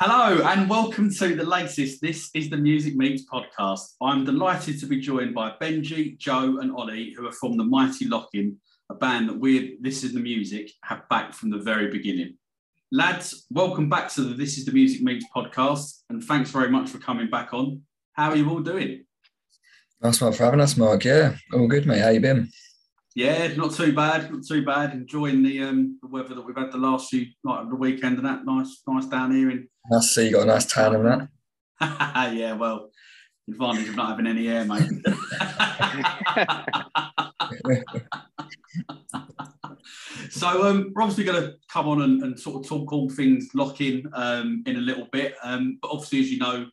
Hello and welcome to the latest This is the Music Meets podcast. I'm delighted to be joined by Benji, Joe, and Ollie, who are from the Mighty Lockin, a band that we, This is the Music, have backed from the very beginning. Lads, welcome back to the This is the Music Meets podcast, and thanks very much for coming back on. How are you all doing? Nice one for having us, Mark. Yeah, all good, mate. How you been? Yeah, not too bad, not too bad. Enjoying the um the weather that we've had the last few like the weekend and that nice, nice down here in. I see you got a nice tan and that. yeah, well, advantage of not having any air, mate. so um, we're obviously going to come on and, and, sort of talk all things Lockin um, in a little bit. Um, but obviously, as you know,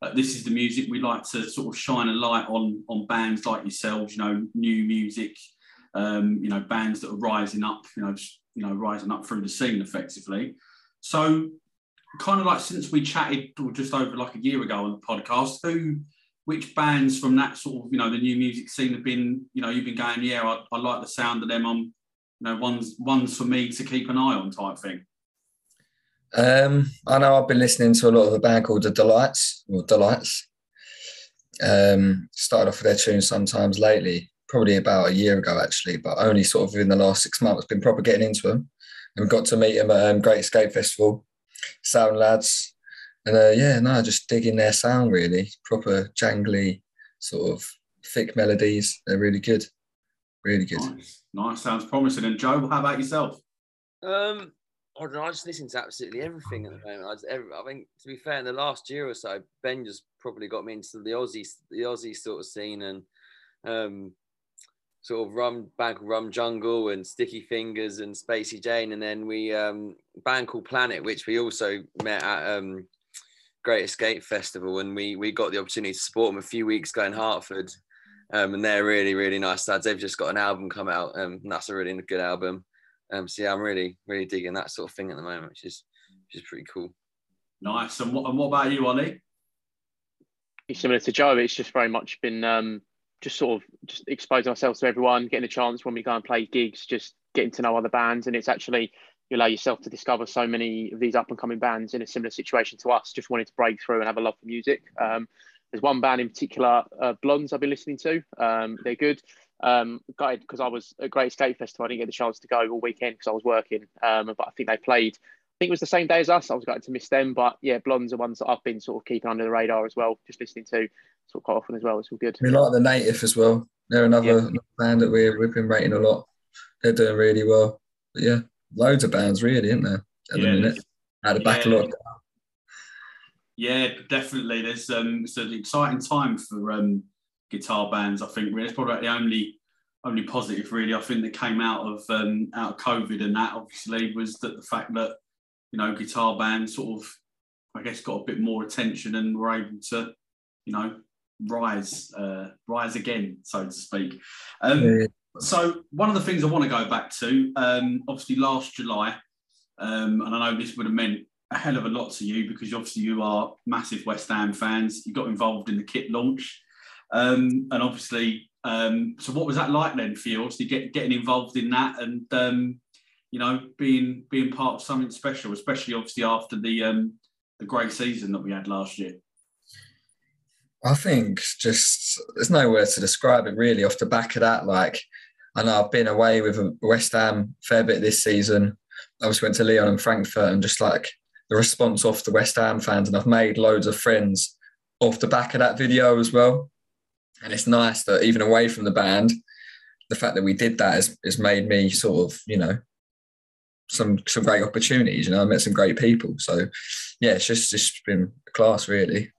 uh, this is the music we like to sort of shine a light on on bands like yourselves. You know, new music um, you know, bands that are rising up, you know, you know, rising up through the scene effectively. So, kind of like since we chatted or just over like a year ago on the podcast, who, which bands from that sort of, you know, the new music scene have been, you know, you've been going, yeah, I, I like the sound of them. I'm, you know, one's one's for me to keep an eye on type thing. Um, I know I've been listening to a lot of a band called the Delights or Delights. Um, started off with their tunes sometimes lately probably about a year ago actually, but only sort of in the last six months been proper getting into them. And we got to meet them at um, Great Escape Festival, sound lads, and uh, yeah, no, just digging their sound really, proper jangly sort of thick melodies. They're really good, really good. Nice, nice. sounds promising. And Joe, how about yourself? Um, I don't know. I just listen to absolutely everything at the moment. I, just, every, I think, to be fair, in the last year or so, Ben just probably got me into the Aussie, the Aussie sort of scene, and um, sort of rum band called Rum Jungle and Sticky Fingers and Spacey Jane, and then we um band called Planet, which we also met at um Great Escape Festival, and we we got the opportunity to support them a few weeks ago in Hertford, Um, and they're really, really nice lads. They've just got an album come out, um, and that's a really good album. Um, so yeah, I'm really, really digging that sort of thing at the moment, which is which is pretty cool. Nice. And what and what about you, Ollie? Similar to Joe, it's just very much been um, just sort of just exposing ourselves to everyone, getting a chance when we go and play gigs, just getting to know other bands. And it's actually, you allow yourself to discover so many of these up and coming bands in a similar situation to us, just wanting to break through and have a love for music. Um, there's one band in particular, uh, Blondes, I've been listening to. Um, they're good. Um, because I was at Great Escape Festival. I didn't get the chance to go all weekend because I was working. Um, but I think they played. I think it was the same day as us. I was going to miss them, but yeah, Blondes are ones that I've been sort of keeping under the radar as well, just listening to sort of quite often as well. It's all good. We like the Native as well. They're another yeah. band that we we've been rating a lot. They're doing really well. But yeah, loads of bands really, isn't there? At yeah, the minute, out of backlog. Yeah, definitely. There's um, it's an exciting time for um, guitar bands. I think really. it's probably the only only positive really. I think that came out of um, out of COVID and that obviously was that the fact that you know guitar bands sort of I guess got a bit more attention and were able to you know, rise, uh, rise again, so to speak. Um. So one of the things I want to go back to, um, obviously last July, um, and I know this would have meant a hell of a lot to you because obviously you are massive West Ham fans. You got involved in the kit launch, um, and obviously, um, so what was that like then for you? Obviously, get, getting involved in that and um, you know being being part of something special, especially obviously after the um, the great season that we had last year. I think just there's no words to describe it really. Off the back of that, like I know I've been away with West Ham fair bit this season. I just went to Lyon and Frankfurt, and just like the response off the West Ham fans, and I've made loads of friends off the back of that video as well. And it's nice that even away from the band, the fact that we did that has, has made me sort of, you know, some some great opportunities. You know, I met some great people. So yeah, it's just just been a class really.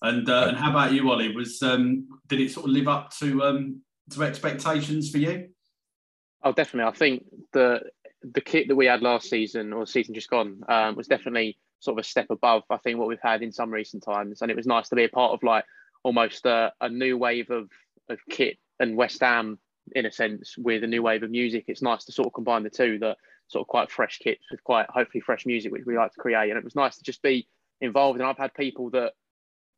And uh, and how about you, Ollie? Was um, did it sort of live up to um, to expectations for you? Oh, definitely. I think the the kit that we had last season or season just gone um, was definitely sort of a step above. I think what we've had in some recent times, and it was nice to be a part of like almost a, a new wave of of kit and West Ham in a sense with a new wave of music. It's nice to sort of combine the two, the sort of quite fresh kits with quite hopefully fresh music, which we like to create. And it was nice to just be involved. And I've had people that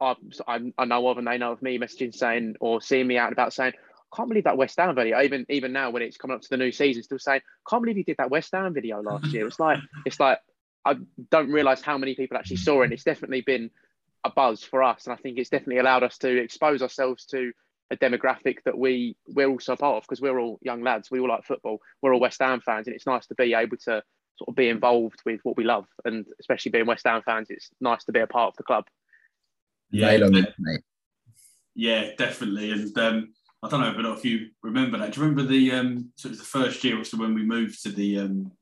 I, I know of and they know of me messaging saying or seeing me out about saying, I can't believe that West Ham video. Even even now when it's coming up to the new season, still saying, can't believe you did that West Ham video last year. It's like it's like I don't realise how many people actually saw it. And it's definitely been a buzz for us, and I think it's definitely allowed us to expose ourselves to a demographic that we we're also part of because we're all young lads. We all like football. We're all West Ham fans, and it's nice to be able to sort of be involved with what we love, and especially being West Ham fans, it's nice to be a part of the club. Yeah, Nail on mate. yeah, definitely. And um, I don't know, but if you remember that, do you remember the um, so it was the first year or so when we moved to the um,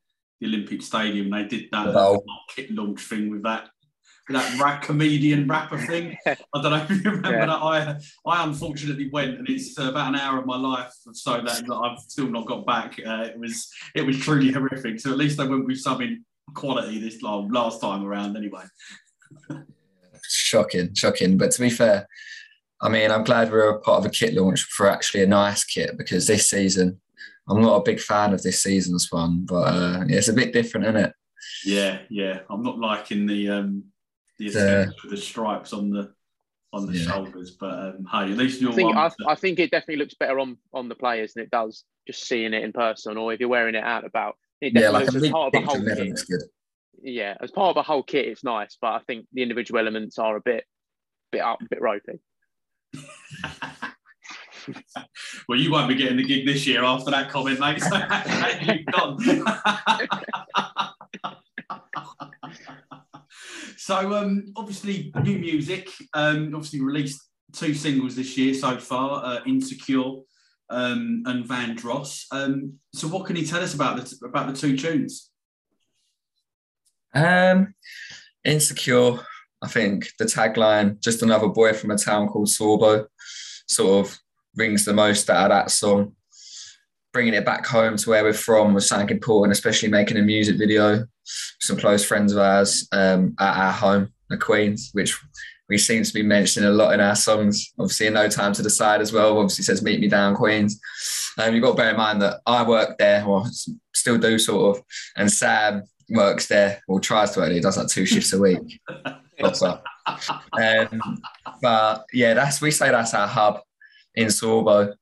the Olympic Stadium? and They did that The kit launch thing with that with that rap comedian rapper thing. I don't know if you remember Yeah. that. I I unfortunately went, and it's uh, about an hour of my life or so that, that I've still not got back. Uh, it was it was truly horrific. So at least I went with something quality this like, last time around, anyway. Shocking, shocking. But to be fair, I mean, I'm glad we're a part of a kit launch for actually a nice kit because this season, I'm not a big fan of this season's one, but uh, it's a bit different, isn't it? Yeah, yeah. I'm not liking the um the The- aesthetics with the stripes on the on the Yeah. shoulders, but um, hey, at least you're I think one. I, I think it definitely looks better on on the players than it does just seeing it in person, or if you're wearing it out about. It Yeah, like a looks as big part of a whole kit. looks good. Yeah, as part of a whole kit, it's nice, but I think the individual elements are a bit bit up, a bit ropey. well, you won't be getting the gig this year after that comment, mate. So you've gone. So, um, obviously, new music. Um, obviously, released two singles this year so far: uh, "Insecure" um, and "Vandross." Um, so, what can you tell us about the about the two tunes? Um, insecure. I think the tagline, "Just another boy from a town called Sawbo," sort of rings the most out of that song. Bringing it back home to where we're from was something important, especially making a music video. With some close friends of ours um, at our home, the Queens, which we seem to be mentioning a lot in our songs. Obviously, in No Time to Decide as well. Obviously, says "Meet me down, Queens." Um, you've got to bear in mind that I work there, or still do sort of, and Sam works there, or tries to work. He does like two shifts a week. Um, but yeah, that's we say that's our hub in Sawbo,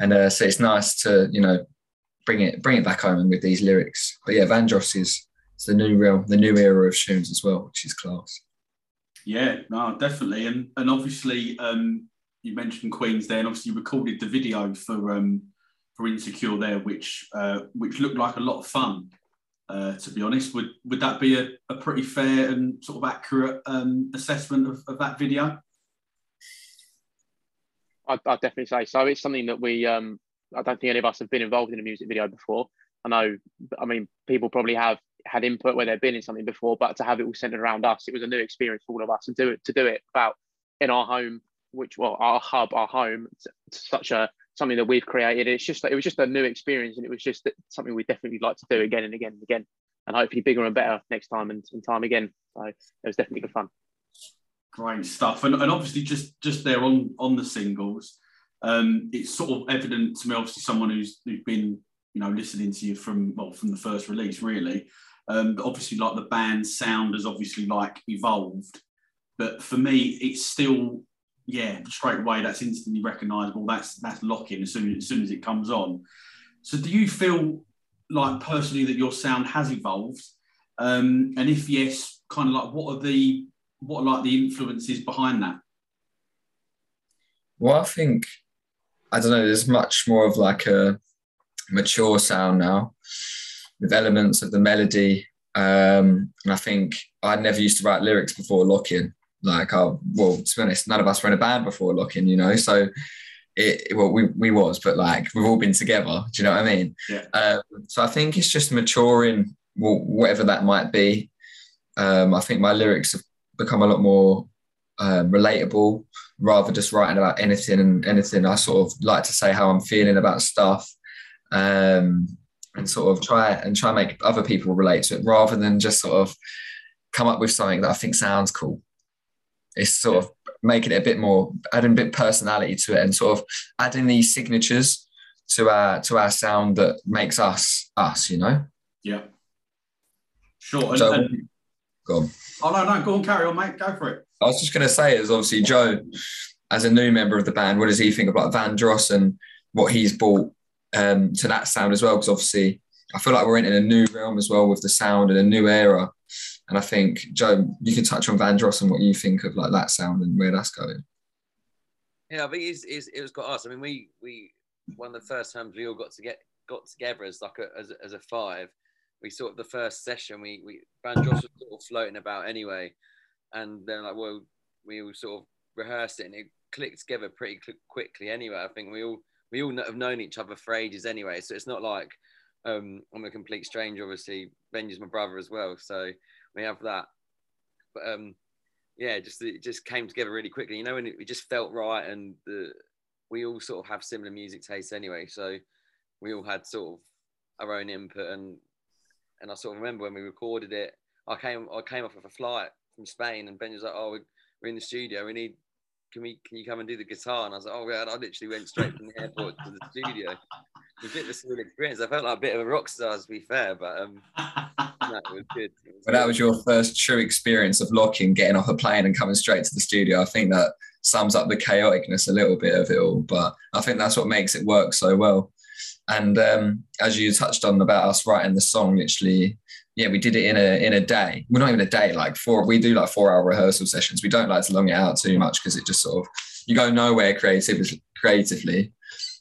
and uh, so it's nice to you know bring it bring it back home with these lyrics. But yeah, Vandross is the new real the new era of tunes as well, which is class. Yeah, no, definitely, and and obviously, um, you mentioned Queens there, and obviously you recorded the video for um, for Insecure there, which uh, which looked like a lot of fun. Uh, to be honest, would would that be a, a pretty fair and sort of accurate um, assessment of, of that video? I'd, I'd definitely say so. It's something that we, um, I don't think any of us have been involved in a music video before. I know, I mean, people probably have had input where they've been in something before, but to have it all centered around us, it was a new experience for all of us. And do it to do it about in our home, which well, our hub, our home, such a something that we've created. It's just it was just a new experience, and it was just something we definitely like to do again and again and again, and hopefully bigger and better next time and, and time again. So it was definitely good fun. Great stuff, and, and obviously just just there on on the singles, um, it's sort of evident to me. Obviously, someone who's who's been you know listening to you from well from the first release, really. Um, but obviously, like the band's sound has obviously like evolved, but for me, it's still yeah straight away that's instantly recognisable. That's that's Lockin as soon as soon as it comes on. So, do you feel like personally that your sound has evolved? Um, and if yes, kind of like what are the what are like the influences behind that? Well, I think I don't know. There's much more of like a mature sound now, with elements of the melody. Um, and I think I never used to write lyrics before Lockin. Like, I, well, to be honest, none of us were in a band before Lockin. You know, so it well we we was, but like we've all been together. Do you know what I mean? Yeah. Um, so I think it's just maturing, well, whatever that might be. Um, I think my lyrics have become a lot more um, relatable rather just writing about anything and anything. I sort of like to say how I'm feeling about stuff, um, and sort of try and try and make other people relate to it rather than just sort of come up with something that I think sounds cool. It's sort of making it a bit more, adding a bit of personality to it, and sort of adding these signatures to our to our sound that makes us us. You know. Yeah. Sure. And, So, and- go on. oh no, no, go on, carry on, mate. Go for it. I was just going to say is obviously Joe, as a new member of the band, what does he think about Vandross and what he's brought um, to that sound as well? Because obviously, I feel like we're in a new realm as well with the sound and a new era. And I think Joe, you can touch on Vandross and what you think of like that sound and where that's going. Yeah, I think it's, it's, it was got us. I mean, we we one of the first times we all got to get got together as like a as, as a five. We sort of the first session we we Vandross was sort of floating about anyway, and then like well we all sort of rehearsed it and it clicked together pretty quickly anyway. I think we all we all have known each other for ages anyway, so it's not like um, I'm a complete stranger. Obviously, Benji's my brother as well, so we have that. But um, yeah, just it just came together really quickly. You know, and it, it just felt right, and the, we all sort of have similar music tastes anyway, so we all had sort of our own input and and I sort of remember when we recorded it. I came I came off of a flight from Spain, and Ben was like, "Oh, we're, we're in the studio. We need can we can you come and do the guitar?" And I was like, "Oh yeah." I literally went straight from the airport to the studio. It was a bit of a surreal experience. I felt like a bit of a rock star, to be fair, but um, that was good. Was but that was your first true experience of Lockin, getting off a plane and coming straight to the studio. I think that sums up the chaoticness a little bit of it all, but I think that's what makes it work so well. And um, as you touched on about us writing the song, literally, yeah, we did it in a in a day. We're not even a day, like four. We do like four hour rehearsal sessions. We don't like to long it out too much because it just sort of you go nowhere creatively. Creatively,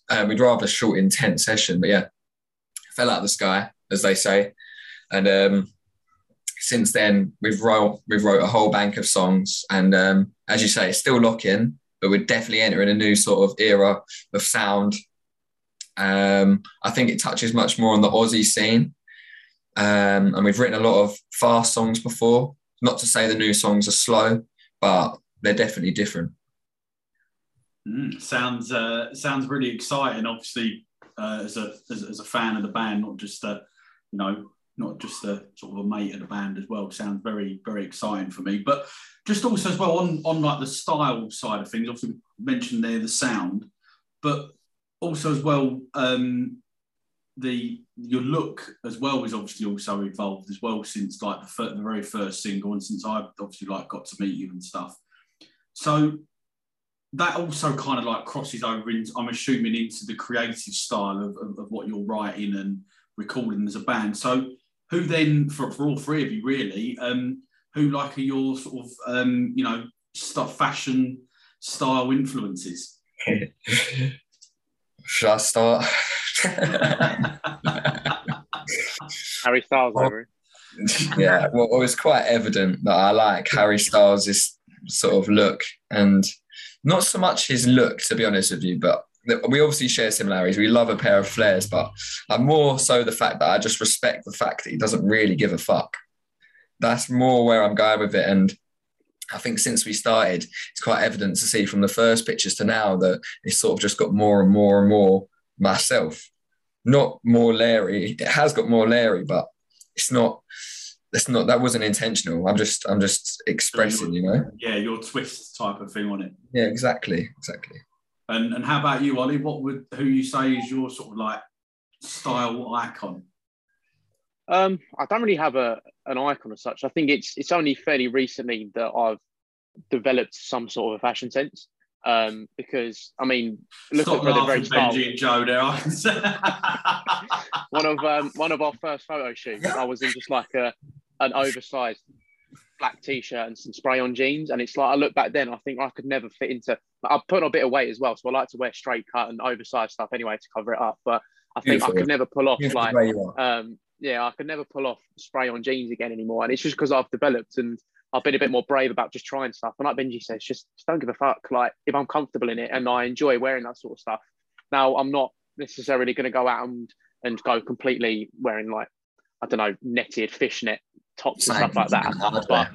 um, we'd rather a short, intense session. But yeah, fell out of the sky, as they say. And um, since then, we've wrote we've wrote a whole bank of songs, and um, as you say, it's still Lockin, but we're definitely entering a new sort of era of sound um, I think it touches much more on the Aussie scene. Um, and we've written a lot of fast songs before. Not to say the new songs are slow, but they're definitely different. Mm, sounds uh, sounds really exciting. Obviously, uh, as a as, as, a fan of the band, not just a you know not just a sort of a mate of the band as well. Sounds very very exciting for me. But just also as well on on like the style side of things. Obviously, mentioned there the sound, but also as well, um, the your look as well is obviously also evolved as well since like the, fir- the very first single and since I've obviously like got to meet you and stuff. So that also kind of like crosses over into I'm assuming into the creative style of, of, of what you're writing and recording as a band. So who then for, for all three of you really, um, who like are your sort of um, you know stuff fashion style influences? Should I start? Harry Styles, over. yeah, well, it was quite evident that I like Harry Styles' sort of look, and not so much his look, to be honest with you, but we obviously share similarities. We love a pair of flares, but I'm more so the fact that I just respect the fact that he doesn't really give a fuck. That's more where I'm going with it, and I think since we started, it's quite evident to see from the first pictures to now that it's sort of just got more and more and more myself. Not more Larry. It has got more Larry, but it's not. It's not. That wasn't intentional. I'm just. I'm just expressing. You know. Yeah, your twist type of thing on it. Yeah, exactly. Exactly. And and how about you, Ollie? What would who you say is your sort of like style icon? Um, I don't really have a an icon as such. I think it's it's only fairly recently that I've developed some sort of a fashion sense. Um, because I mean, look Stop at the very start. Benji and Joe there. one of um, one of our first photo shoots, I was in just like a an oversized black t-shirt and some spray-on jeans, and it's like I look back then, I think I could never fit into. I've put on a bit of weight as well, so I like to wear straight cut and oversized stuff anyway to cover it up. But I think Beautiful. I could never pull off like um, yeah, I could never pull off spray on jeans again anymore. And it's just because I've developed and I've been a bit more brave about just trying stuff. And like Benji says, just, just don't give a fuck. Like if I'm comfortable in it and I enjoy wearing that sort of stuff. Now I'm not necessarily going to go out and, and go completely wearing like, I don't know, netted fishnet tops and stuff like that. But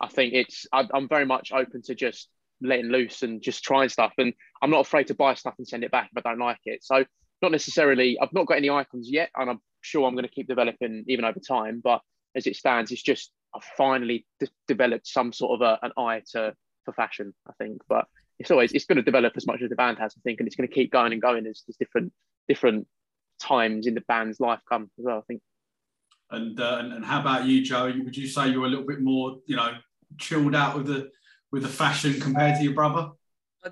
I think it's, I, I'm very much open to just letting loose and just trying stuff. And I'm not afraid to buy stuff and send it back if I don't like it. So not necessarily, I've not got any icons yet. And I'm sure I'm going to keep developing even over time. But as it stands, it's just I've finally d- developed some sort of a, an eye to for fashion. I think, but it's always it's going to develop as much as the band has. I think, and it's going to keep going and going as, as different different times in the band's life come as well. I think. And, uh, and and how about you, Joe? Would you say you're a little bit more, you know, chilled out with the with the fashion compared to your brother? Uh,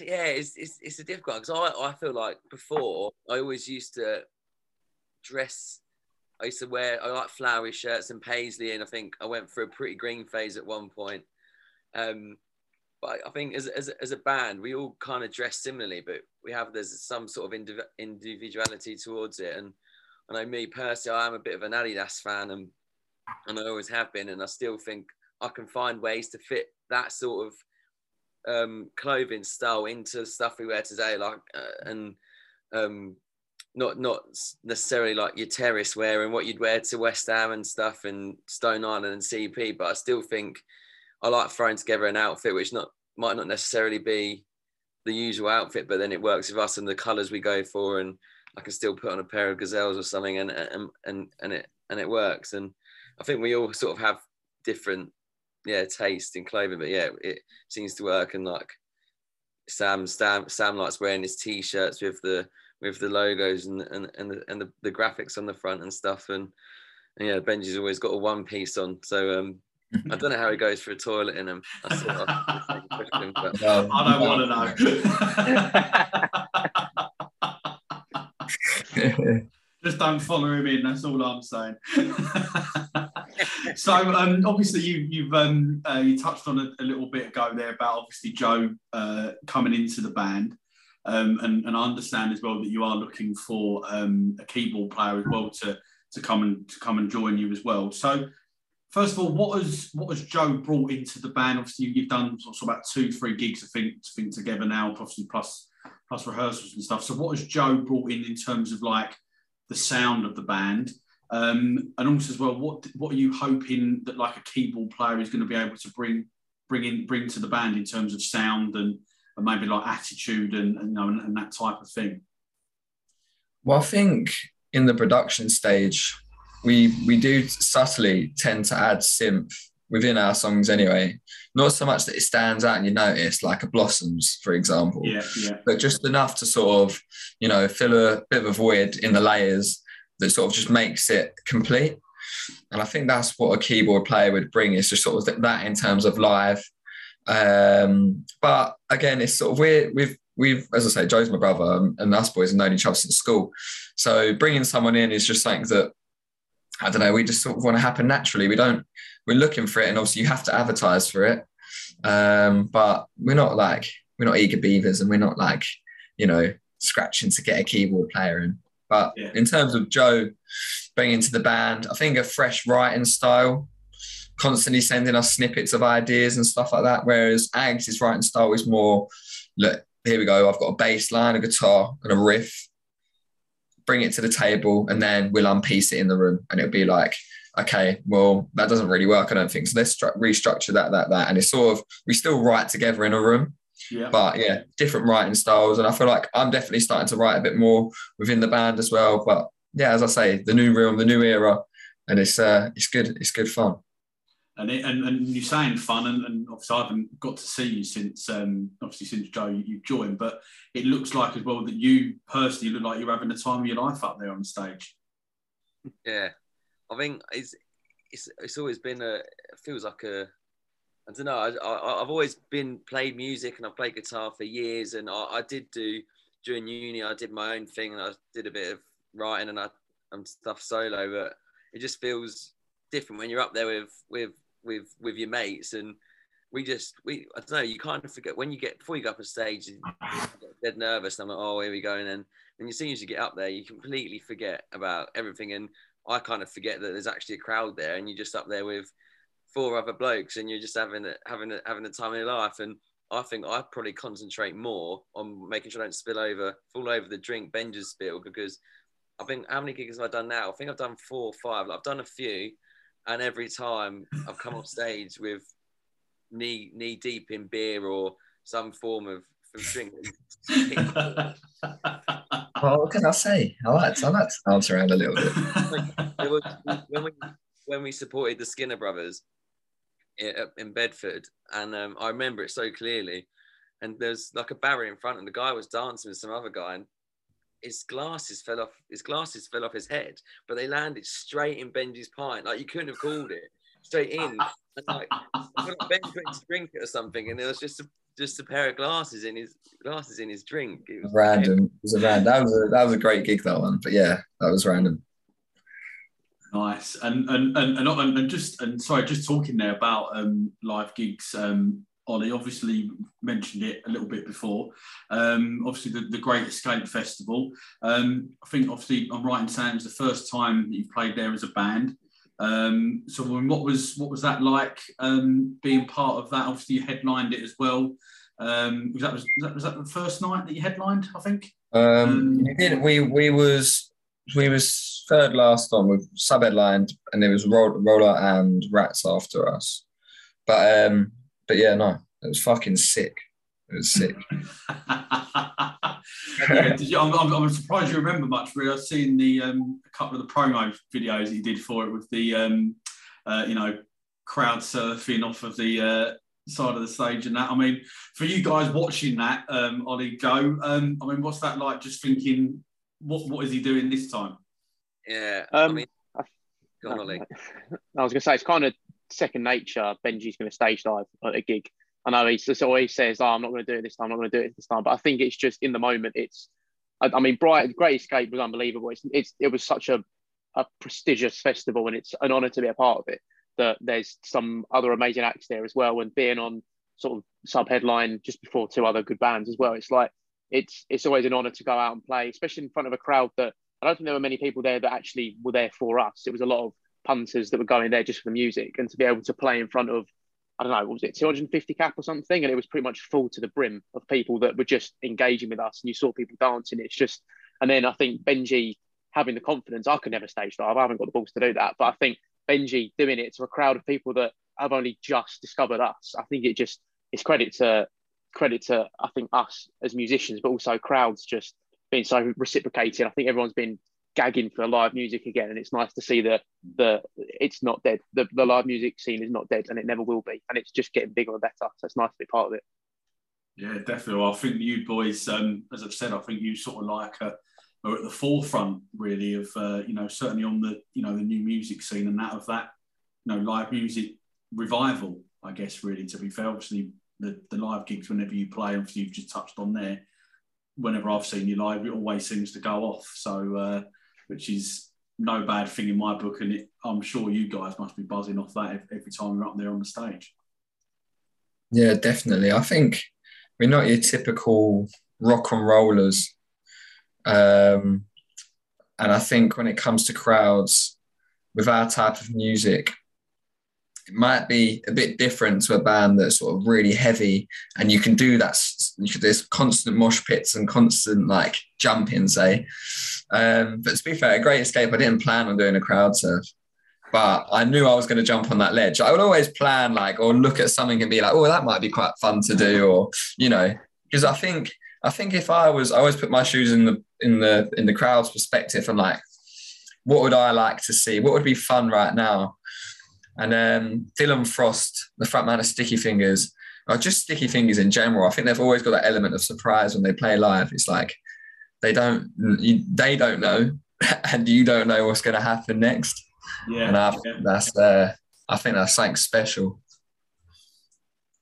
yeah, it's, it's, it's a difficult because I, I feel like before I always used to dress I used to wear I like flowery shirts and paisley, and I think I went through a pretty green phase at one point. Um, but I think as, as, as a band, we all kind of dress similarly, but we have there's some sort of indiv- individuality towards it. And I know me personally, I am a bit of an Adidas fan, and and I always have been, and I still think I can find ways to fit that sort of um, clothing style into stuff we wear today, like uh, and um, not not necessarily like your terrace wear and what you'd wear to West Ham and stuff and Stone Island and CP, but I still think I like throwing together an outfit which not might not necessarily be the usual outfit, but then it works with us and the colours we go for, and I can still put on a pair of gazelles or something, and and and and it and it works. And I think we all sort of have different yeah taste in clothing, but yeah, it seems to work. And like Sam Sam Sam likes wearing his t-shirts with the with the logos and and and the, and the, the graphics on the front and stuff. And, and yeah, Benji's always got a one piece on. So um, I don't know how he goes for a toilet in them. I, sort of, question, but... I don't want to know. Just don't follow him in. That's all I'm saying. so um, obviously you you've um, uh, you touched on a, a, little bit ago there about obviously Joe uh, coming into the band. Um, and, and I understand as well that you are looking for um, a keyboard player as well to to come and to come and join you as well. So, first of all, what has what has Joe brought into the band? Obviously, you've done sort of about two, three gigs, I think, think together now, plus plus rehearsals and stuff. So, what has Joe brought in in terms of like the sound of the band? Um, and also as well, what what are you hoping that like a keyboard player is going to be able to bring bring in bring to the band in terms of sound and and maybe like attitude and, and, you know, and, and that type of thing? Well, I think in the production stage, we we do subtly tend to add synth within our songs anyway. Not so much that it stands out and you notice, like a Blossoms, for example. Yeah, yeah. But just enough to sort of, you know, fill a bit of a void in the layers that sort of just makes it complete. And I think that's what a keyboard player would bring is just sort of that in terms of live um, but again, it's sort of we're we've we've as I say, Joe's my brother, um, and us boys have known each other since school. So bringing someone in is just something that I don't know. We just sort of want to happen naturally. We don't. We're looking for it, and obviously you have to advertise for it. Um, but we're not like we're not eager beavers, and we're not like you know scratching to get a keyboard player in. But yeah. in terms of Joe bringing to the band, I think a fresh writing style constantly sending us snippets of ideas and stuff like that. Whereas Ags' writing style is more, look, here we go. I've got a bass line, a guitar, and a riff. Bring it to the table, and then we'll unpiece it in the room, and it'll be like, okay, well, that doesn't really work. I don't think so. Let's stru- restructure that, that, that, and it's sort of we still write together in a room. Yeah. But yeah, different writing styles, and I feel like I'm definitely starting to write a bit more within the band as well. But yeah, as I say, the new room, the new era, and it's uh, it's good. It's good fun and it, and, and you're saying fun, and, and, obviously I haven't got to see you since um, obviously since Joe you've joined, but it looks like as well that you personally look like you're having the time of your life up there on stage. Yeah, I think it's it's, it's always been a it feels like a I don't know. I, I, have always been played music and I've played guitar for years, and I, I did do during uni. I did my own thing and I did a bit of writing and I and stuff solo, but it just feels different when you're up there with with with with your mates and we just we I don't know you kind of forget when you get before you go up on stage you get dead nervous and I'm like oh here we go and then when you see as you get up there you completely forget about everything and I kind of forget that there's actually a crowd there and you're just up there with four other blokes and you're just having a, having a, having a time of your life and I think I probably concentrate more on making sure I don't spill over fall over the drink Benji's spill because I think how many gigs have I done now? I think I've done four or five like, I've done a few and every time I've come off stage with knee knee deep in beer or some form of, of drink. well, what can I say? I like to, I like to dance around a little bit. was, when we when we supported the Skinner brothers in Bedford, and um, I remember it so clearly. And there's like a barrier in front, and the guy was dancing with some other guy, and his glasses fell off. His glasses fell off his head, but they landed straight in Benji's pint. Like you couldn't have called it straight in. And like Benji went to drink it or something, and there was just a, just a pair of glasses in his glasses in his drink. It was random. It was a random. That was a that was a great gig that one. But yeah, that was random. Nice. And and and and, and just and sorry, just talking there about um, live gigs. Um, Ollie obviously mentioned it a little bit before. Um, obviously, the, the Great Escape Festival. Um, I think obviously I'm right in saying it was the first time that you've played there as a band. Um, so, what was what was that like um, being part of that? Obviously, you headlined it as well. Um, was that was, that was that the first night that you headlined? I think. Um, we did. We we was we was third last on with sub headlined, and there was Roller and Rats after us. But um, but yeah, no, it was fucking sick. It was sick. yeah, you, I'm, I'm, I'm, surprised you remember much. Really, I've seen the um, a couple of the promo videos he did for it with the um, uh, you know crowd surfing off of the uh, side of the stage and that. I mean, for you guys watching that, um, Ollie go. Um, I mean, what's that like? Just thinking, what what is he doing this time? Yeah, um, I mean, go on, Ollie. I was going to say it's kind of second nature. Benji's going to stage dive at a gig. I know he just always says, "Oh, I'm not going to do it this time. I'm not going to do it this time." But I think it's just in the moment. It's, I, I mean, Bright Great Escape was unbelievable. It's, it's it was such a a prestigious festival, and it's an honour to be a part of it. That there's some other amazing acts there as well, and being on sort of sub headline just before two other good bands as well. It's like it's it's always an honour to go out and play, especially in front of a crowd that I don't think there were many people there that actually were there for us. It was a lot of punters that were going there just for the music, and to be able to play in front of I don't know, what was it 250 cap or something? And it was pretty much full to the brim of people that were just engaging with us. And you saw people dancing. It's just, and then I think Benji having the confidence, I could never stage dive. I haven't got the balls to do that. But I think Benji doing it to a crowd of people that have only just discovered us, I think it just, it's credit to, credit to, I think, us as musicians, but also crowds just being so reciprocated. I think everyone's been gagging for live music again, and it's nice to see that the it's not dead. The, the live music scene is not dead, and it never will be, and it's just getting bigger and better. So it's nice to be part of it. Yeah, definitely. Well, I think you boys, um, as I've said, I think you sort of like uh, are at the forefront, really, of uh, you know certainly on the you know the new music scene and that of that you know live music revival. I guess really to be fair, obviously the, the live gigs whenever you play, obviously you've just touched on there. Whenever I've seen you live, it always seems to go off. So uh, which is no bad thing in my book. And it, I'm sure you guys must be buzzing off that every time you're up there on the stage. Yeah, definitely. I think we're not your typical rock and rollers. Um, and I think when it comes to crowds, with our type of music, it might be a bit different to a band that's sort of really heavy and you can do that there's constant mosh pits and constant like jumping say. Um, but to be fair a great escape i didn't plan on doing a crowd surf but i knew i was going to jump on that ledge. I would always plan like or look at something and be like oh that might be quite fun to do or you know because i think i think if i was i always put my shoes in the in the in the crowd's perspective and like what would i like to see? What would be fun right now? And um, Dylan Frost, the frontman of Sticky Fingers, or just Sticky Fingers in general, I think they've always got that element of surprise when they play live. It's like they don't you, they don't know, and you don't know what's going to happen next. Yeah, and I yeah. that's uh, I think that's something special.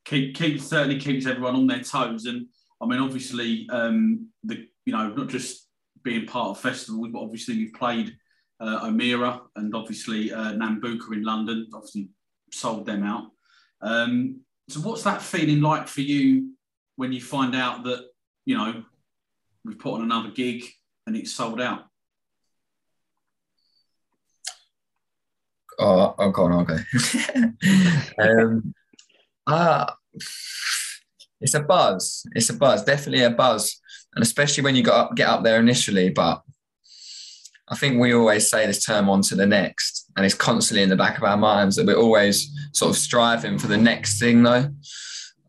Keep, keep certainly keeps everyone on their toes, and I mean, obviously, um, the you know not just being part of festivals, but obviously you've played uh, Omeara and obviously uh, Nambucca in London. Obviously, sold them out. Um, so, what's that feeling like for you when you find out that you know we've put on another gig and it's sold out? Oh, oh go on, okay. um, uh, it's a buzz. It's a buzz, definitely a buzz, and especially when you got up, get up there initially. But I think we always say this term on to the next, and it's constantly in the back of our minds that we're always sort of striving for the next thing, though.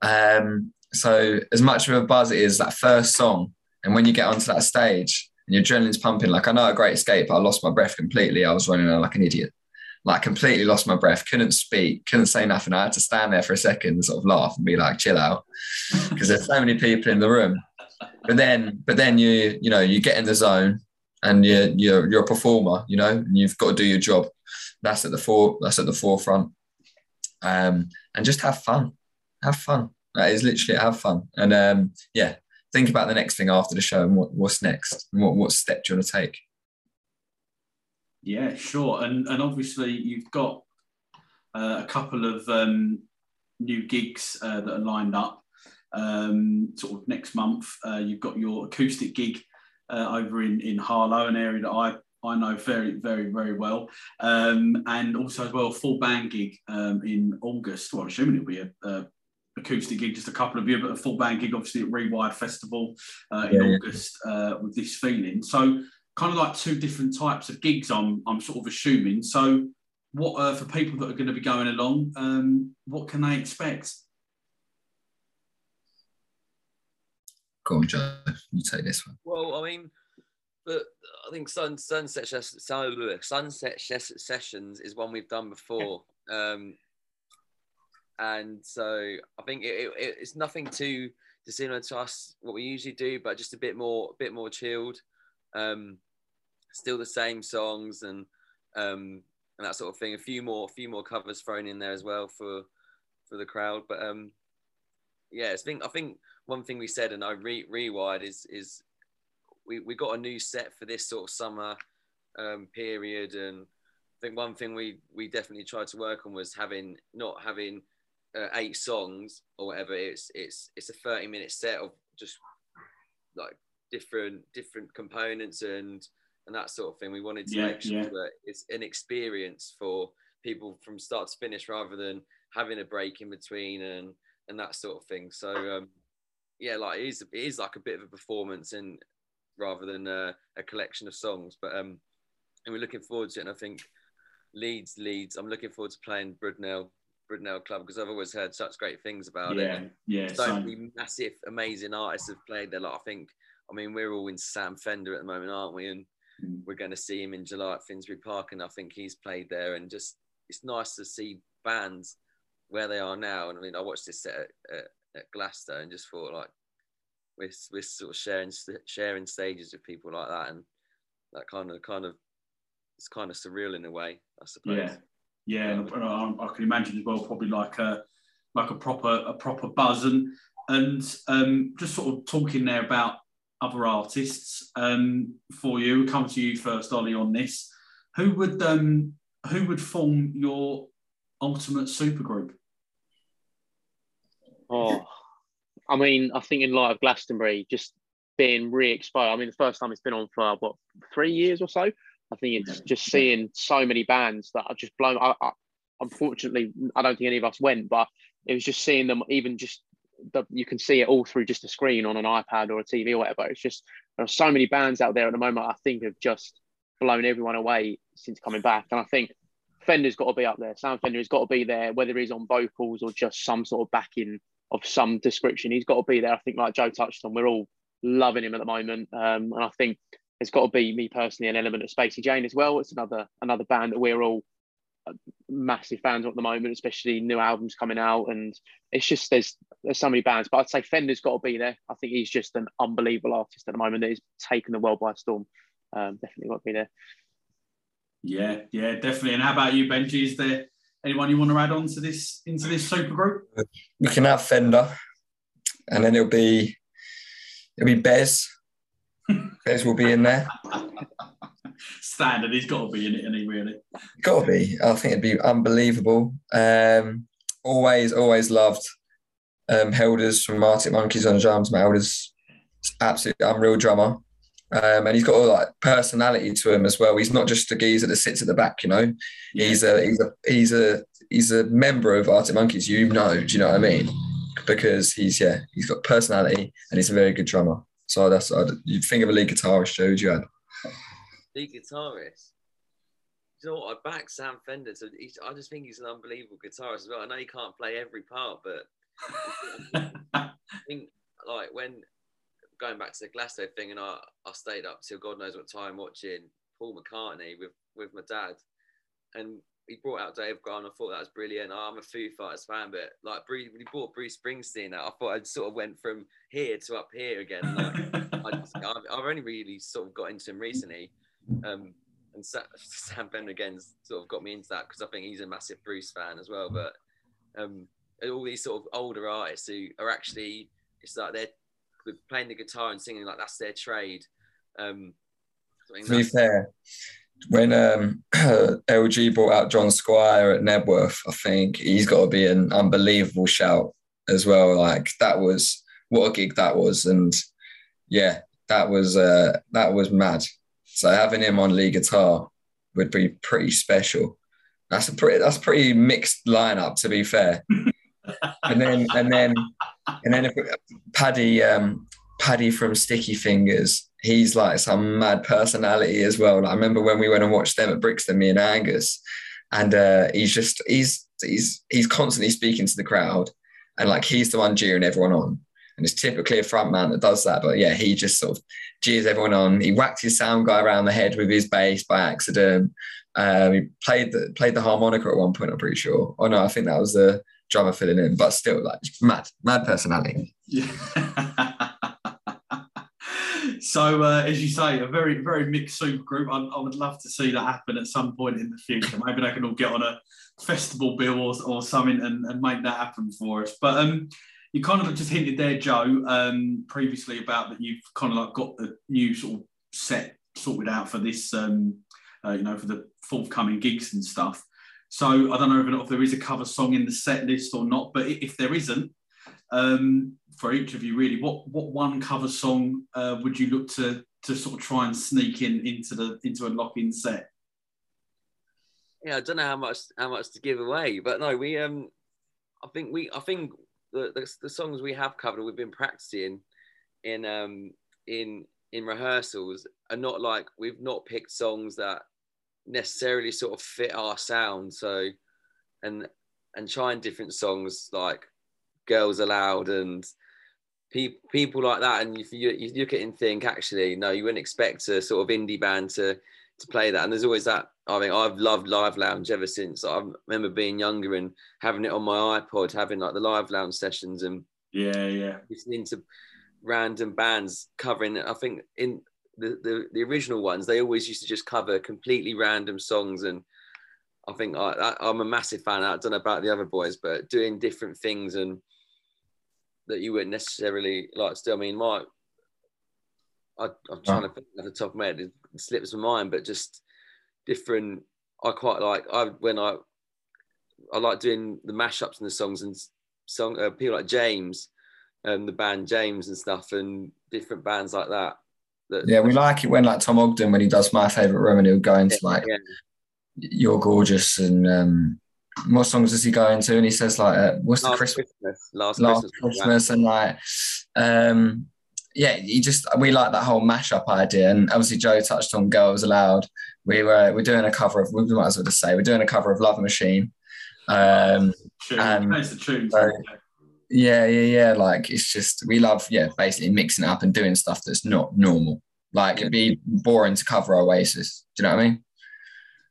Um, so, as much of a buzz it is that first song, and when you get onto that stage and your adrenaline's pumping, like I know a great escape, I lost my breath completely. I was running like an idiot, like completely lost my breath, couldn't speak, couldn't say nothing. I had to stand there for a second and sort of laugh and be like, chill out, because there's so many people in the room. But then, but then you, you know, you get in the zone and you're you're you're a performer, you know, and you've got to do your job. That's at the fore that's at the forefront. Um, and just have fun. Have fun. That is literally have fun. And um, yeah, think about the next thing after the show and what, what's next and what, what step do you want to take. Yeah, sure. And and obviously you've got uh, a couple of um, new gigs uh, that are lined up. Um, sort of next month, uh, you've got your acoustic gig uh, over in in Harlow, an area that I I know very very very well, um, and also as well a full band gig um, in August. Well, I'm assuming it'll be a, a acoustic gig, just a couple of you, but a full band gig, obviously at Rewired Festival uh, in yeah, August uh, with this feeling. So kind of like two different types of gigs. I'm I'm sort of assuming. So what uh, for people that are going to be going along, um, what can they expect? Go on, Joe. You take this one. Well, I mean, but I think sun, sunset sunset sessions is one we've done before, um, and so I think it, it, it's nothing too dissimilar to us what we usually do, but just a bit more, a bit more chilled. Um, still the same songs and um, and that sort of thing. A few more, a few more covers thrown in there as well for for the crowd. But um, yeah, I think I think one thing we said and I re- rewired is is we, we got a new set for this sort of summer um, period. And I think one thing we we definitely tried to work on was having not having uh, eight songs or whatever. It's it's it's a 30 minute set of just like different different components and and that sort of thing. We wanted to yeah, make sure yeah. that it's an experience for people from start to finish rather than having a break in between and and that sort of thing. So um yeah like it is it is like a bit of a performance and rather than a, a collection of songs but um and we're looking forward to it and i think leeds leeds i'm looking forward to playing Brudenell Brudenell Club because I've always heard such great things about yeah, it. Yeah, so many massive, amazing artists have played there. Like I think, I mean, we're all in Sam Fender at the moment, aren't we? And mm. we're going to see him in July at Finsbury Park, and I think he's played there. And just it's nice to see bands where they are now. And I mean, I watched this set at, at, at Glasto and just thought like we're we're sort of sharing sharing stages with people like that, and that kind of kind of it's kind of surreal in a way, I suppose. Yeah. Yeah, and I, I can imagine as well, probably like a like a proper a proper buzz and and um, just sort of talking there about other artists um, for you. We'll come to you first, Ollie, on this. Who would um, who would form your ultimate supergroup? Oh, I mean, I think in light of Glastonbury just being re-exposed. I mean, the first time it's been on for what three years or so. I think it's just seeing so many bands that are just blown. I, I, unfortunately, I don't think any of us went, but it was just seeing them. Even just the, you can see it all through just a screen on an iPad or a TV or whatever. It's just there are so many bands out there at the moment. I think have just blown everyone away since coming back, and I think Fender's got to be up there. Sam Fender has got to be there, whether he's on vocals or just some sort of backing of some description. He's got to be there. I think, like Joe touched on, we're all loving him at the moment, um, and I think it's got to be me personally an element of Spacey Jane as well. It's another another band that we're all uh, massive fans of at the moment, especially new albums coming out, and it's just there's there's so many bands. But I'd say Fender's got to be there. I think he's just an unbelievable artist at the moment that is taking the world by storm. Um, definitely got to be there. Yeah, yeah, definitely. And how about you, Benji? Is there anyone you want to add on to this into this super group? We can have Fender, and then it'll be it'll be Bez Bez will be in there. Standard. He's got to be in it, and he really got to be. I think it'd be unbelievable. Um, always, always loved um, Helders from Arctic Monkeys on drums. Matt Helders, absolutely unreal drummer. Um, and he's got a like personality to him as well. He's not just a geezer that sits at the back, you know. Yeah. He's a he's a he's a he's a member of Arctic Monkeys. You know, do you know what I mean? Because he's yeah, he's got personality and he's a very good drummer. So that's I'd, you'd think of a lead guitarist, Joe. you had? Lead guitarist. You know what? I back Sam Fender. So I just think he's an unbelievable guitarist as well. I know he can't play every part, but I think like when going back to the Glasto thing, and I, I stayed up till God knows what time watching Paul McCartney with with my dad, and he brought out Dave Grohl. I thought that was brilliant. Oh, I'm a Foo Fighters fan, but like Bruce, when he brought Bruce Springsteen out, I thought I'd sort of went from here to up here again. Like, I just, I've, I've, only really sort of got into him recently, um, and Sam Fender again sort of got me into that because I think he's a massive Bruce fan as well. But um, all these sort of older artists who are actually it's like they're playing the guitar and singing like that's their trade. Um, to be fair, when um, LG brought out John Squire at Knebworth, I think he's got to be an unbelievable shout as well. Like that was what a gig that was, and yeah, that was uh, that was mad. So having him on lead guitar would be pretty special. That's a pretty that's a pretty mixed lineup to be fair. and then and then and then Paddy um, Paddy from Sticky Fingers, he's like some mad personality as well. Like, I remember when we went and watched them at Brixton, me and Angus, and uh, he's just he's he's he's constantly speaking to the crowd, and like he's the one cheering everyone on. And it's typically a front man that does that, but yeah, he just sort of jeers everyone on. He whacked his sound guy around the head with his bass by accident. Um, he played the played the harmonica at one point. I'm pretty sure. Oh no, I think that was the drummer filling in, but still, like mad, mad personality. Yeah. so, uh, as you say, a very, very mixed super group. I, I, would love to see that happen at some point in the future. Maybe they can all get on a festival bill or, or something and, and make that happen for us. But um, you kind of just hinted there, Joe, um, previously about that you've kind of like got the new sort of set sorted out for this, um, uh, you know, for the forthcoming gigs and stuff. So I don't know if there is a cover song in the set list or not, but if there isn't, um, for each of you really, what what one cover song uh, would you look to to sort of try and sneak in into the into a lock-in set? Yeah, I don't know how much how much to give away, but no, we um, I think we I think the, the, the songs we have covered, we've been practicing in um in in rehearsals, are not like we've not picked songs that necessarily sort of fit our sound. So, and and trying different songs like "Girls Aloud" and pe- people like that. And if you, you look at it and think, actually, no, you wouldn't expect a sort of indie band to to play that. And there's always that. I mean, I've loved Live Lounge ever since. I remember being younger and having it on my iPod, having like the Live Lounge sessions and yeah, yeah, listening to random bands covering. I think in the, the, the original ones, they always used to just cover completely random songs. And I think I, I'm a massive fan. I don't know about the other boys, but doing different things and that you wouldn't necessarily like. Still, I mean, my I, am trying oh. to think at the top of my head, it slips my mind, but just different. I quite like I when I I like doing the mashups and the songs and song uh, people like James and um, the band James and stuff and different bands like that. That yeah, we like it when like Tom Ogden when he does my favorite room and he'll go into like yeah. "You're Gorgeous" and um, what songs does he go into? And he says like, uh, "What's last the Christmas, Christmas last, last Christmas, Christmas and like." Um, yeah, you just we like that whole mashup idea, and obviously Joe touched on "Girls Aloud." We were we're doing a cover of we might as well just say we're doing a cover of Love Machine. Um, and the tune. So, yeah, yeah, yeah. Like it's just we love yeah, basically mixing up and doing stuff that's not normal. Like it'd be boring to cover Oasis. Do you know what I mean?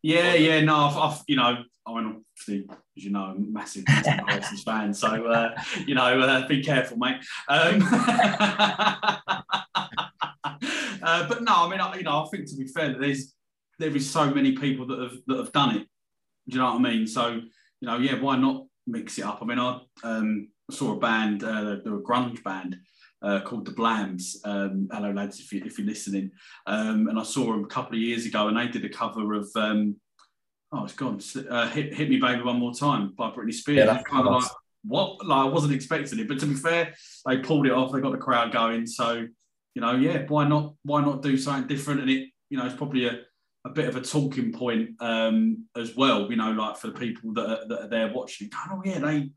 Yeah, yeah. No, I've, I've you know, I mean, obviously, as you know, I'm a massive, massive Oasis fan. So uh, you know, uh, be careful, mate. Um, uh, but no, I mean, I, you know, I think to be fair, there's there is so many people that have that have done it. Do you know what I mean? So you know, yeah, why not mix it up? I mean, I um, saw a band, uh, they're a grunge band uh, called the Blams. Um, hello, lads, if, you, if you're listening. Um, and I saw them a couple of years ago, and they did a cover of um, oh, it's gone. Uh, hit, hit me, baby, one more time by Britney Spears. Yeah, that's kind of like what? Like I wasn't expecting it, but to be fair, they pulled it off. They got the crowd going. So you know, yeah, why not? Why not do something different? And it, you know, it's probably a a bit of a talking point um, as well, you know, like for the people that are, that are there watching, oh yeah, they,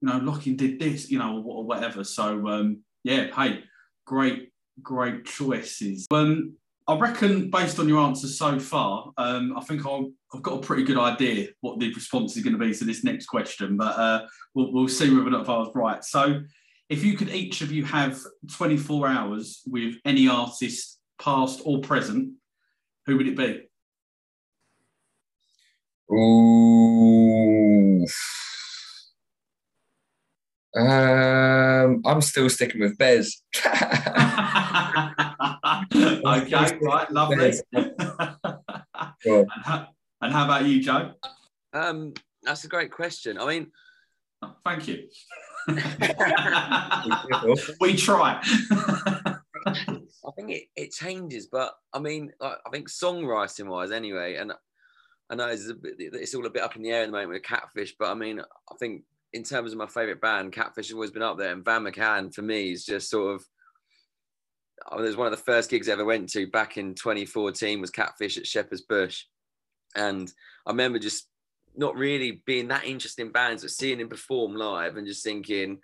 you know, Lockin did this, you know, or whatever. So um, yeah, hey, great, great choices. Um, I reckon based on your answers so far, um, I think i have got a pretty good idea what the response is going to be to this next question, but uh, we'll, we'll see whether or not I was right. So if you could each of you have 24 hours with any artist, past or present, who would it be? Ooh. Um, I'm still sticking with Bez. okay, right, lovely. and, how, and, how, about you, Joe? Um, that's a great question. I mean, oh, thank you. we try. I think it, it changes, but I mean, like, I think songwriting wise, anyway, and I know it's, a bit, it's all a bit up in the air at the moment with Catfish, but I mean, I think in terms of my favorite band, Catfish has always been up there, and Van McCann for me is just sort of. Oh, it was one of the first gigs I ever went to back in 2014 was Catfish at Shepherd's Bush, and I remember just not really being that interested in bands, but seeing him perform live and just thinking,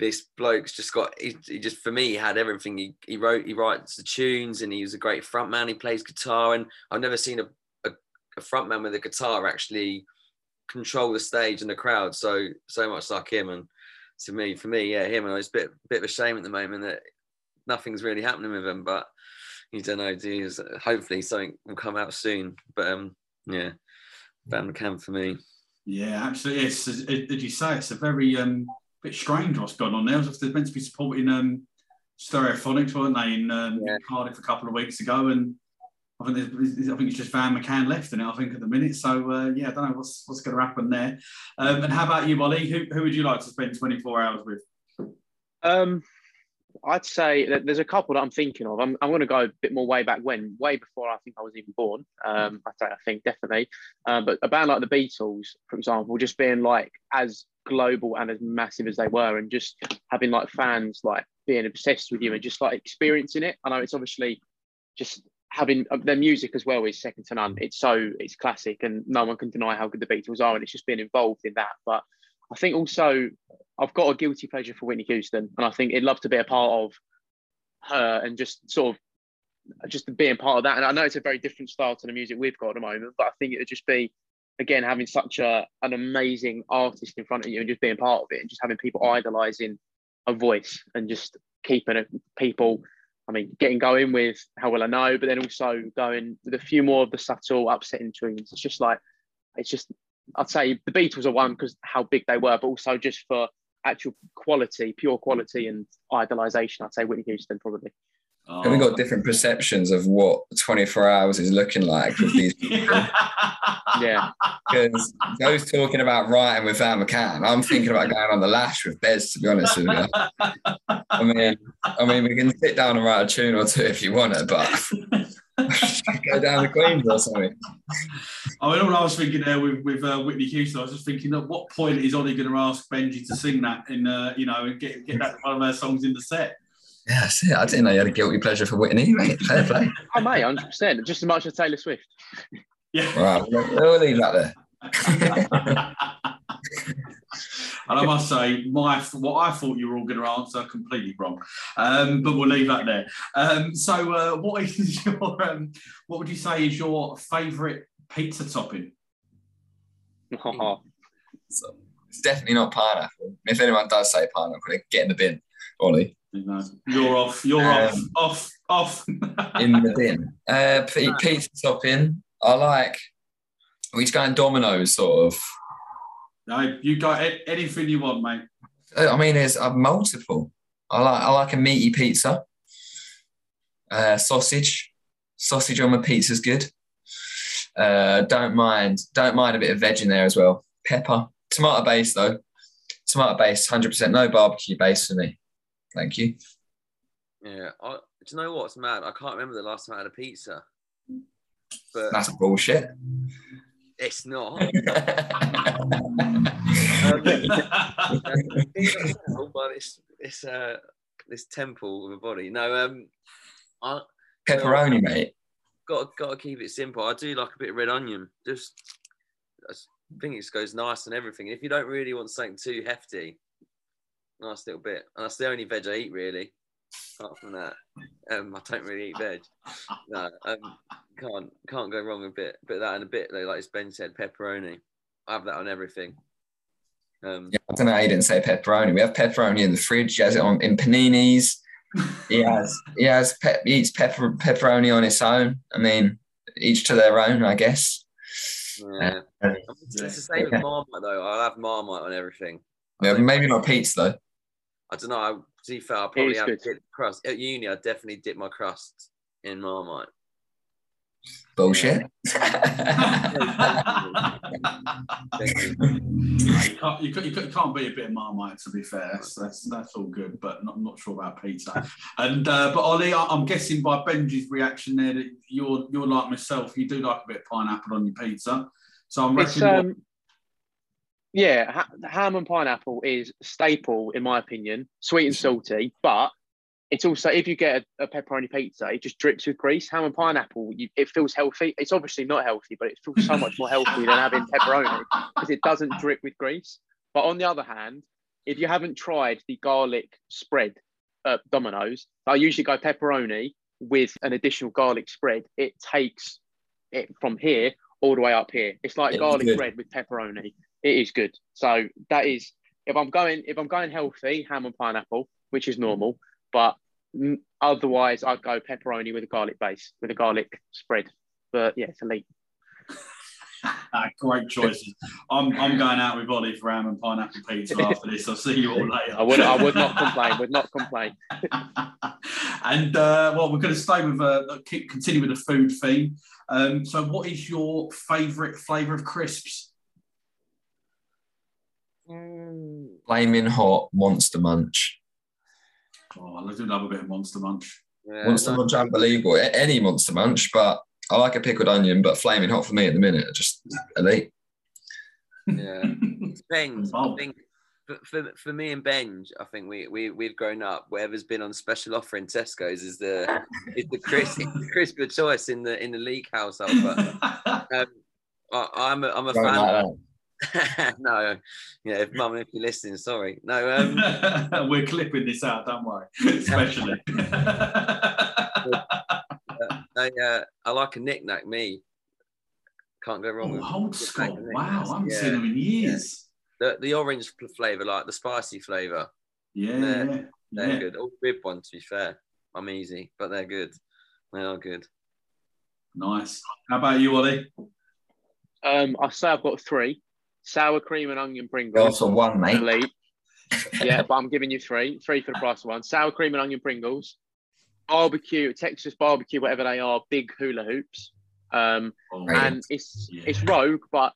this bloke's just got he, he, just for me had everything. He, he wrote he writes the tunes and he was a great frontman. He plays guitar. And i've never seen a, a, a frontman with a guitar actually control the stage and the crowd. So so much like him. And to me for me yeah him and it's a bit bit of a shame at the moment that nothing's really happening with him but you don't know geez, hopefully something will come out soon. But um yeah Van McCann for me. Yeah absolutely. It's as you say it's a very um bit strange what's going on there. They're meant to be supporting um, Stereophonics, weren't they, in, um, yeah. Cardiff a couple of weeks ago, and I think I think it's just Van McCann left in it. I think at the minute. So uh, yeah, I don't know what's what's going to happen there. Um, and how about you, Molly? Who who would you like to spend 24 hours with? Um, I'd say that there's a couple that I'm thinking of. I'm, I'm going to go a bit more way back when, way before I think I was even born. Um, I, I think definitely. Uh, but a band like the Beatles, for example, just being like as global and as massive as they were, and just having like fans like being obsessed with you and just like experiencing it. I know it's obviously just having uh, their music as well is second to none. It's so it's classic, and no one can deny how good the Beatles are, and it's just being involved in that. But I think also I've got a guilty pleasure for Whitney Houston, and I think it'd love to be a part of her and just sort of just being part of that. And I know it's a very different style to the music we've got at the moment, but I think it would just be again having such a an amazing artist in front of you and just being part of it and just having people idolizing a voice and just keeping people I mean, getting going with how well I know, but then also going with a few more of the subtle upsetting tunes. It's just like, it's just, I'd say the Beatles are one because how big they were, but also just for actual quality, pure quality and idolization, I'd say Whitney Houston probably. Oh. And we got different perceptions of what 24 hours is looking like with these people. yeah. Because those talking about writing with Van McCann, I'm thinking about going on the lash with Bez, to be honest with you. I mean, I mean, we can sit down and write a tune or two if you want it, but go down the Queens or something. I mean, all I was thinking there with, with uh, Whitney Houston, I was just thinking at what point is Ollie going to ask Benji to sing that in, uh, you know, and get, get that one of our songs in the set? Yeah, that's it. I didn't know you had a guilty pleasure for Whitney, mate. Fair play. oh, mate, 100%. Just as much as Taylor Swift. Yeah. Right, we'll leave that there. and I must say, my what I thought you were all going to answer completely wrong, um, but we'll leave that there. Um, so, uh, what is your um, what would you say is your favourite pizza topping? Oh. So, it's definitely not pineapple. If anyone does say pineapple, get in the bin, Ollie. You're off. You're um, off. Off. Off. in the bin. Uh, pizza topping. I like. We just going Domino's, sort of. No, you got anything you want, mate. I mean, there's uh, multiple. I like. I like a meaty pizza. Uh, sausage. Sausage on my pizza's good. Uh, don't mind. Don't mind a bit of veg in there as well. Pepper. Tomato base though. Tomato base, hundred percent. No barbecue base for me. Thank you. Yeah, I, do you know what's mad? I can't remember the last time I had a pizza. But that's bullshit. It's not. um, but it's it's uh this temple of a body. No, um, I, pepperoni, well, mate. Got got to keep it simple. I do like a bit of red onion. Just I think it just goes nice and everything. If you don't really want something too hefty, nice little bit. And that's the only veg I eat really. Apart from that, um, I don't really eat veg. No, um, can't can't go wrong with a bit, of that and a bit like as Ben said, pepperoni. I have that on everything. Um, yeah, I don't know how you didn't say pepperoni. We have pepperoni in the fridge. He has it on in paninis. He has he has pe- he eats pepper pepperoni on its own. I mean, each to their own, I guess. Yeah. Uh, it's the same yeah. with Marmite though. I'll have Marmite on everything. Yeah, maybe not pizza though. I don't know. I, to be fair, I probably have dip crust at uni. I definitely dip my crust in Marmite. Bullshit. you, can't, you, can't, you can't beat a bit of marmite, to be fair. That's, that's, that's all good, but not, not sure about pizza. And uh, but Ollie, I- I'm guessing by Benji's reaction there that you're you're like myself. You do like a bit of pineapple on your pizza. So I'm It's reckoning. Yeah, ha- ham and pineapple is staple in my opinion, sweet and salty. But it's also if you get a, a pepperoni pizza, it just drips with grease. Ham and pineapple, you, it feels healthy. It's obviously not healthy, but it feels so much more healthy than having pepperoni because it doesn't drip with grease. But on the other hand, if you haven't tried the garlic spread at Domino's, I usually go pepperoni with an additional garlic spread. It takes it from here all the way up here. It's like It's garlic good. bread with pepperoni. It is good. So that is if I'm going if I'm going healthy, ham and pineapple, which is normal. But otherwise, I'd go pepperoni with a garlic base with a garlic spread. But yeah, it's elite. Ah, great choices. I'm, I'm going out with Ollie for ham and pineapple pizza after this. I'll see you all later. I would I would not complain. Would not complain. and uh, well, we're going to stay with uh, continue with the food theme. Um, so, what is your favourite flavour of crisps? Mm, Flaming hot monster munch. Oh, I do love a bit of Monster Munch. yeah, Monster munch unbelievable. Any monster munch, but I like a pickled onion, but flaming hot for me at the minute, just elite. yeah. Depends. I think for, for, for me and Benj, I think we, we we've grown up. Whatever's been on special offer in Tesco's is the is the crisp the crisper choice in the in the league household. But um, I, I'm a, I'm a Don't fan. like of- no, yeah, if mum, if you're listening, sorry. No, um, We're clipping this out, don't worry. Especially. I, uh, I like a Nik Nak. Me, can't go wrong with oh, old school. Wow, I haven't Yeah. seen them in years. the the orange flavour, like the spicy flavour. Yeah, They're- They're yeah. good. All rib one, to be fair. I'm easy, but they're good. They are good. Nice. How about you, Ollie? Um, I say I've got three: sour cream and onion Pringles. Also one, mate. Elite. yeah, but I'm giving you three, three for the price of one. Sour cream and onion Pringles, barbecue, Texas barbecue, whatever they are, big hula hoops. Um, Oh, and it's Yeah. it's rogue, but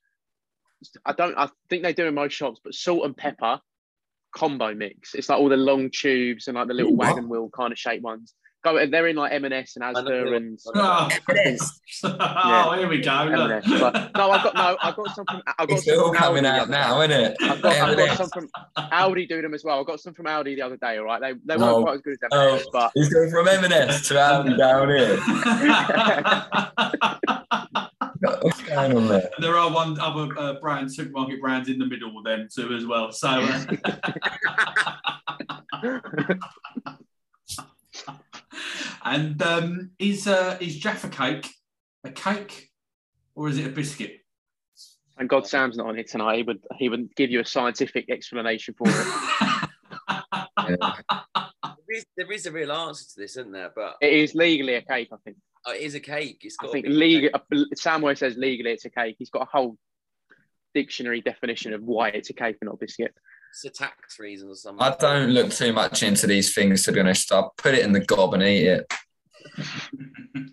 I don't. I think they do in most shops, but salt and pepper combo mix. It's like all the long tubes and like the little Ooh, what? wagon wheel kind of shaped ones. Go, they're in like M&S and I know Asda what- and Oh, Yes. oh, here we go. Look. M&S. But no, I got no. I got some from. I got It's some all from coming Aldi out now, isn't it? I've got, I've got some from Aldi do them as well. I got some from Aldi the other day. All right, they they Oh. weren't quite as good as M&S, Oh. but He's going from M&S to Aldi down here. What's going on there? there are one other uh, brand, supermarket brands in the middle then too as well. So, uh, and um, is uh, is Jaffa cake a cake or is it a biscuit? and God Sam's not on it tonight. He would he would give you a scientific explanation for it. There is, there is a real answer to this, isn't there? But It is legally a cake, I think. uh, it is a cake. It's I got think to be legal. Samway says legally it's a cake. He's got a whole dictionary definition of why it's a cake and not a biscuit. It's a tax reason or something. I don't look too much into these things, to be honest. I'll put it in the gob and eat it.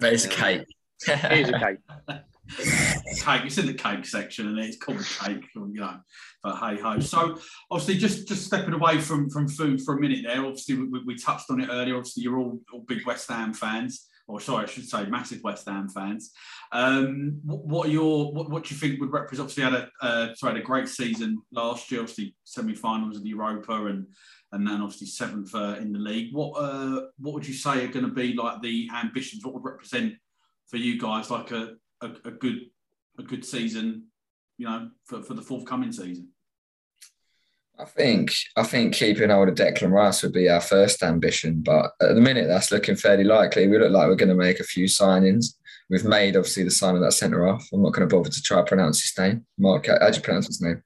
But it's a cake. It is a cake. cake. It's in the cake section, and it's called cake. You know, but hey ho. So obviously, just just stepping away from from food for a minute there. Obviously, we, we touched on it earlier. Obviously, you're all, all big West Ham fans, or sorry, I should say, massive West Ham fans. Um, what, are your what, what do you think would represent? Obviously, had a uh, sorry, had a great season last year. Obviously, semi-finals of the Europa and. And then obviously seventh uh, in the league. What uh, what would you say are going to be like the ambitions? What would represent for you guys like a, a, a good a good season, you know, for, for the forthcoming season. I think I think keeping hold of Declan Rice would be our first ambition, but at the minute that's looking fairly likely. We look like we're going to make a few signings. We've made obviously the sign of that centre off. I'm not going to bother to try to pronounce his name. Mark, how do you pronounce his name?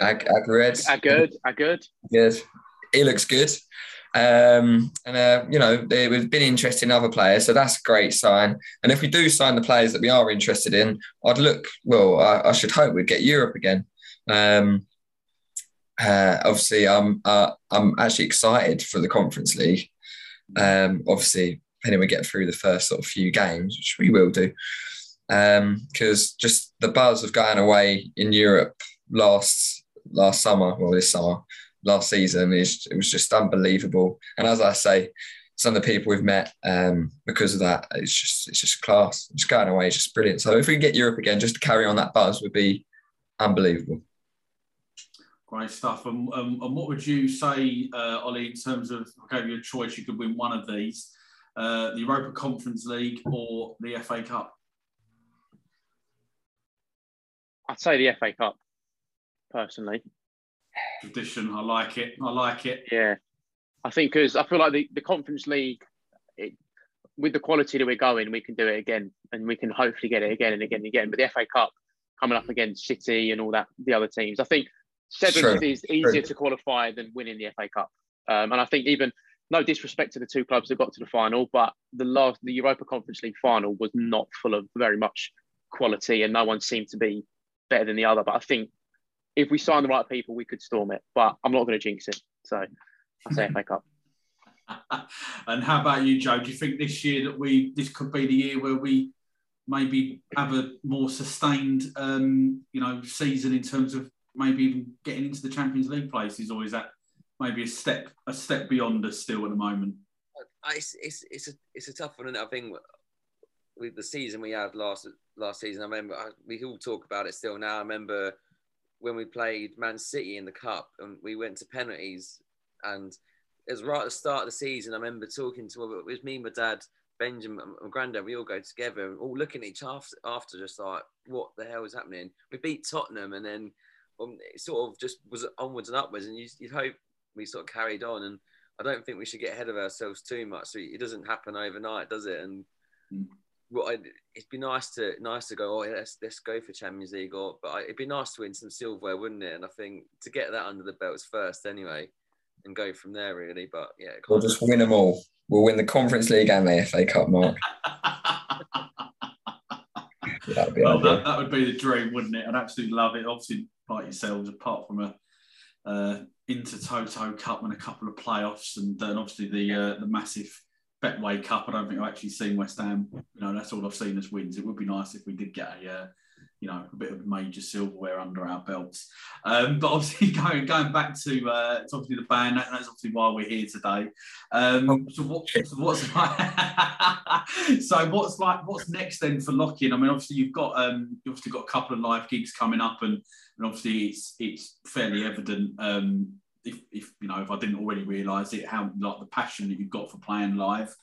Ag- Agred. Good? Are good? He looks good. Um, and, uh, you know, we've been interested in other players, so that's a great sign. And if we do sign the players that we are interested in, I'd look, well, I, I should hope we'd get Europe again. Um, uh, obviously, I'm, uh, I'm actually excited for the Conference League. Um, obviously, and we get through the first sort of few games, which we will do. Because um, just the buzz of going away in Europe last last summer, well, this summer, last season, is it was just unbelievable. And as I say, some of the people we've met um, because of that, it's just it's just class. Just going away is just brilliant. So if we can get Europe again, just to carry on that buzz would be unbelievable. Great stuff. And, um, and what would you say, uh, Ollie, in terms of I gave you a choice, you could win one of these, uh, the Europa Conference League or the FA Cup? I'd say the FA Cup, personally. Tradition, I like it. I like it. Yeah, I think because I feel like the, the Conference League, it, with the quality that we're going, we can do it again, and we can hopefully get it again and again and again. But the FA Cup coming up against City and all that, the other teams, I think seventh is easier True. to qualify than winning the FA Cup. Um, and I think even no disrespect to the two clubs that got to the final, but the last the Europa Conference League final was not full of very much quality, and no one seemed to be better than the other. But I think if we sign the right people, we could storm it. But I'm not going to jinx it, so I say FA Cup. and how about you, Joe? Do you think this year that we this could be the year where we maybe have a more sustained, um, you know, season in terms of maybe even getting into the Champions League places, or is that maybe a step a step beyond us still at the moment? Uh, it's it's it's a it's a tough one, and I think with the season we had last last season, I remember we all talk about it still now. I remember when we played Man City in the cup and we went to penalties, and it was right at the start of the season. I remember talking to it was me, my dad, Benjamin, my granddad. We all go together, all looking at each after, after just like what the hell is happening. We beat Tottenham, and then um, it sort of just was onwards and upwards, and you, would hope we sort of carried on. And I don't think we should get ahead of ourselves too much. So it doesn't happen overnight, does it? And mm. well, it'd be nice to nice to go. Oh, yeah, let's let's go for Champions League, or but it'd be nice to win some silverware, wouldn't it? And I think to get that under the belts first, anyway, and go from there, really. But yeah, we'll just win them all. We'll win the Conference League and the FA Cup, Mark. well, that, that would be the dream, wouldn't it? I'd absolutely love it. Obviously, like yourselves, apart from a uh, Intertoto Cup and a couple of playoffs, and then obviously the uh, the massive Betway Cup. I don't think I've actually seen West Ham. You know, that's all I've seen as wins. It would be nice if we did get a uh, you know a bit of major silverware under our belts. Um, but obviously going going back to uh, it's obviously the band. That, that's obviously why we're here today. Um, oh, so what so what's like, so what's like what's next then for Lockin? I mean, obviously you've got um, you obviously got a couple of live gigs coming up, and and obviously it's it's fairly evident. Um, if, if you know if I didn't already realise it, how like the passion that you've got for playing live.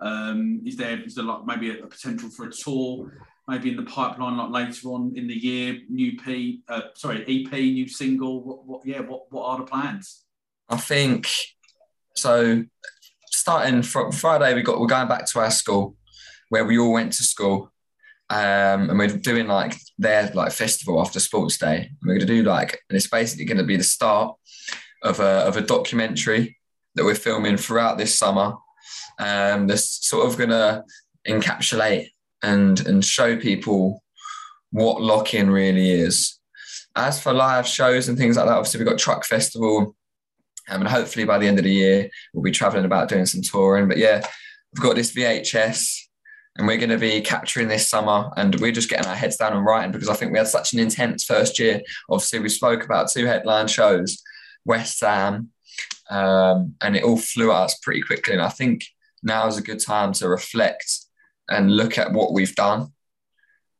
Um, is there is there like maybe a, a potential for a tour maybe in the pipeline like later on in the year new p uh, sorry ep new single what, what yeah what, what are the plans? I think so starting from friday we got we're going back to our school where we all went to school um, and we're doing like their like festival after sports day and we're going to do like and it's basically going to be the start of a, of a documentary that we're filming throughout this summer. Um, that's sort of going to encapsulate and and show people what lock-in really is. As for live shows and things like that, obviously we've got Truck Festival, um, and hopefully by the end of the year we'll be traveling about doing some touring. But yeah, we've got this VHS, and we're going to be capturing this summer, and we're just getting our heads down and writing because I think we had such an intense first year. Obviously, we spoke about two headline shows, West Ham, um, and it all flew at us pretty quickly. And I think now is a good time to reflect and look at what we've done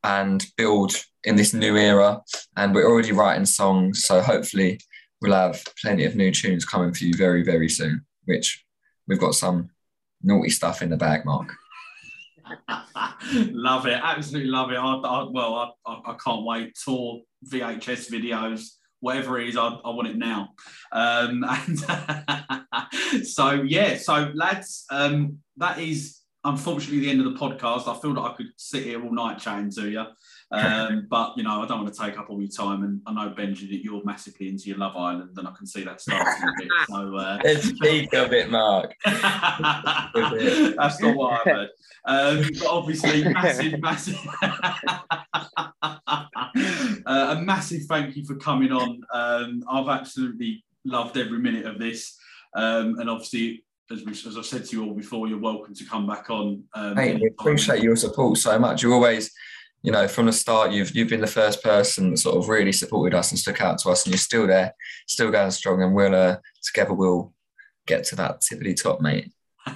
and build in this new era. And we're already writing songs, so hopefully we'll have plenty of new tunes coming for you very, very soon. Which we've got some naughty stuff in the bag, Mark. love it, absolutely love it. I, I, well, I, I, can't wait. Tour VHS videos, whatever it is, I, I want it now. Um, and so yeah, so lads, um, that is unfortunately the end of the podcast. I feel that I could sit here all night chatting to you. Um, but you know, I don't want to take up all your time, and I know Benji that you're massively into your Love Island, and I can see that starting a bit. So uh, it's peak of it, Mark. That's not what I've heard. Um, but obviously, massive, massive, uh, a massive thank you for coming on. Um, I've absolutely loved every minute of this, um, and obviously as, we, as I've said to you all before, you're welcome to come back on. Um, Mate, we appreciate your support so much. You always, you know, from the start, you've you've been the first person that sort of really supported us and stuck out to us, and you're still there, still going strong, and we'll uh, together we'll get to that tippity top, mate.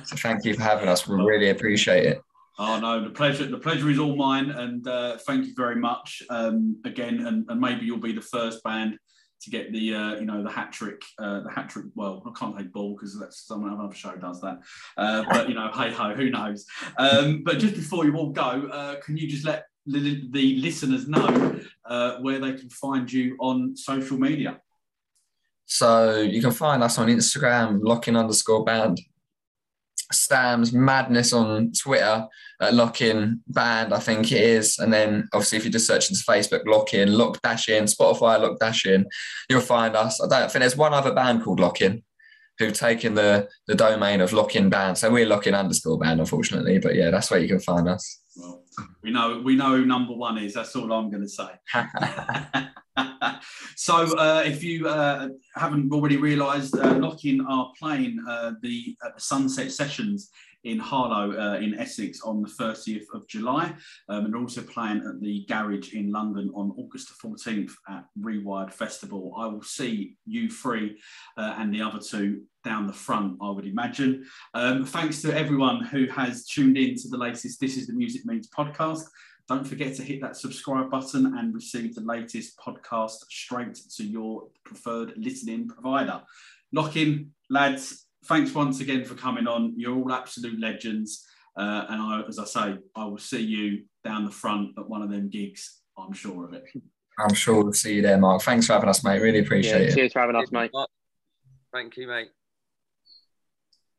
So thank you for having us. We really appreciate it. Oh no, the pleasure the pleasure is all mine, and uh, thank you very much um, again. And, and, maybe you'll be the first band to get the uh, you know the hat trick uh, the hat trick. Well, I can't say ball because that's someone another show does that. Uh, but you know, hey ho, who knows? Um, but just before you all go, uh, can you just let the, the listeners know uh, where they can find you on social media? So you can find us on Instagram, lockin underscore band. Sam's madness on Twitter uh, at Lockin Band, I think it is. And then obviously if you just search into Facebook, Lockin, Lock Dash In, Spotify, Lock Dash In, you'll find us. I don't think there's one other band called Lockin who've taken the the domain of Lockin Band. So we're Lockin underscore band, unfortunately. But yeah, that's where you can find us. Well, we know we know who number one is. That's all I'm going to say. so, uh, if you uh, haven't already realised, uh, Lockin are playing uh, the Sunset Sessions in Harlow uh, in Essex on the 30th of July, um, and also playing at the Garage in London on August the 14th at Rewired Festival. I will see you three uh, and the other two down the front, I would imagine. Um, thanks to everyone who has tuned in to the latest This is the Music Means podcast. Don't forget to hit that subscribe button and receive the latest podcast straight to your preferred listening provider. Lockin, lads, thanks once again for coming on. You're all absolute legends. Uh, and I, as I say, I will see you down the front at one of them gigs. I'm sure of it. I'm sure we'll see you there, Mark. Thanks for having us, mate. Really appreciate yeah, it. Cheers for having us, mate. Thank you, mate.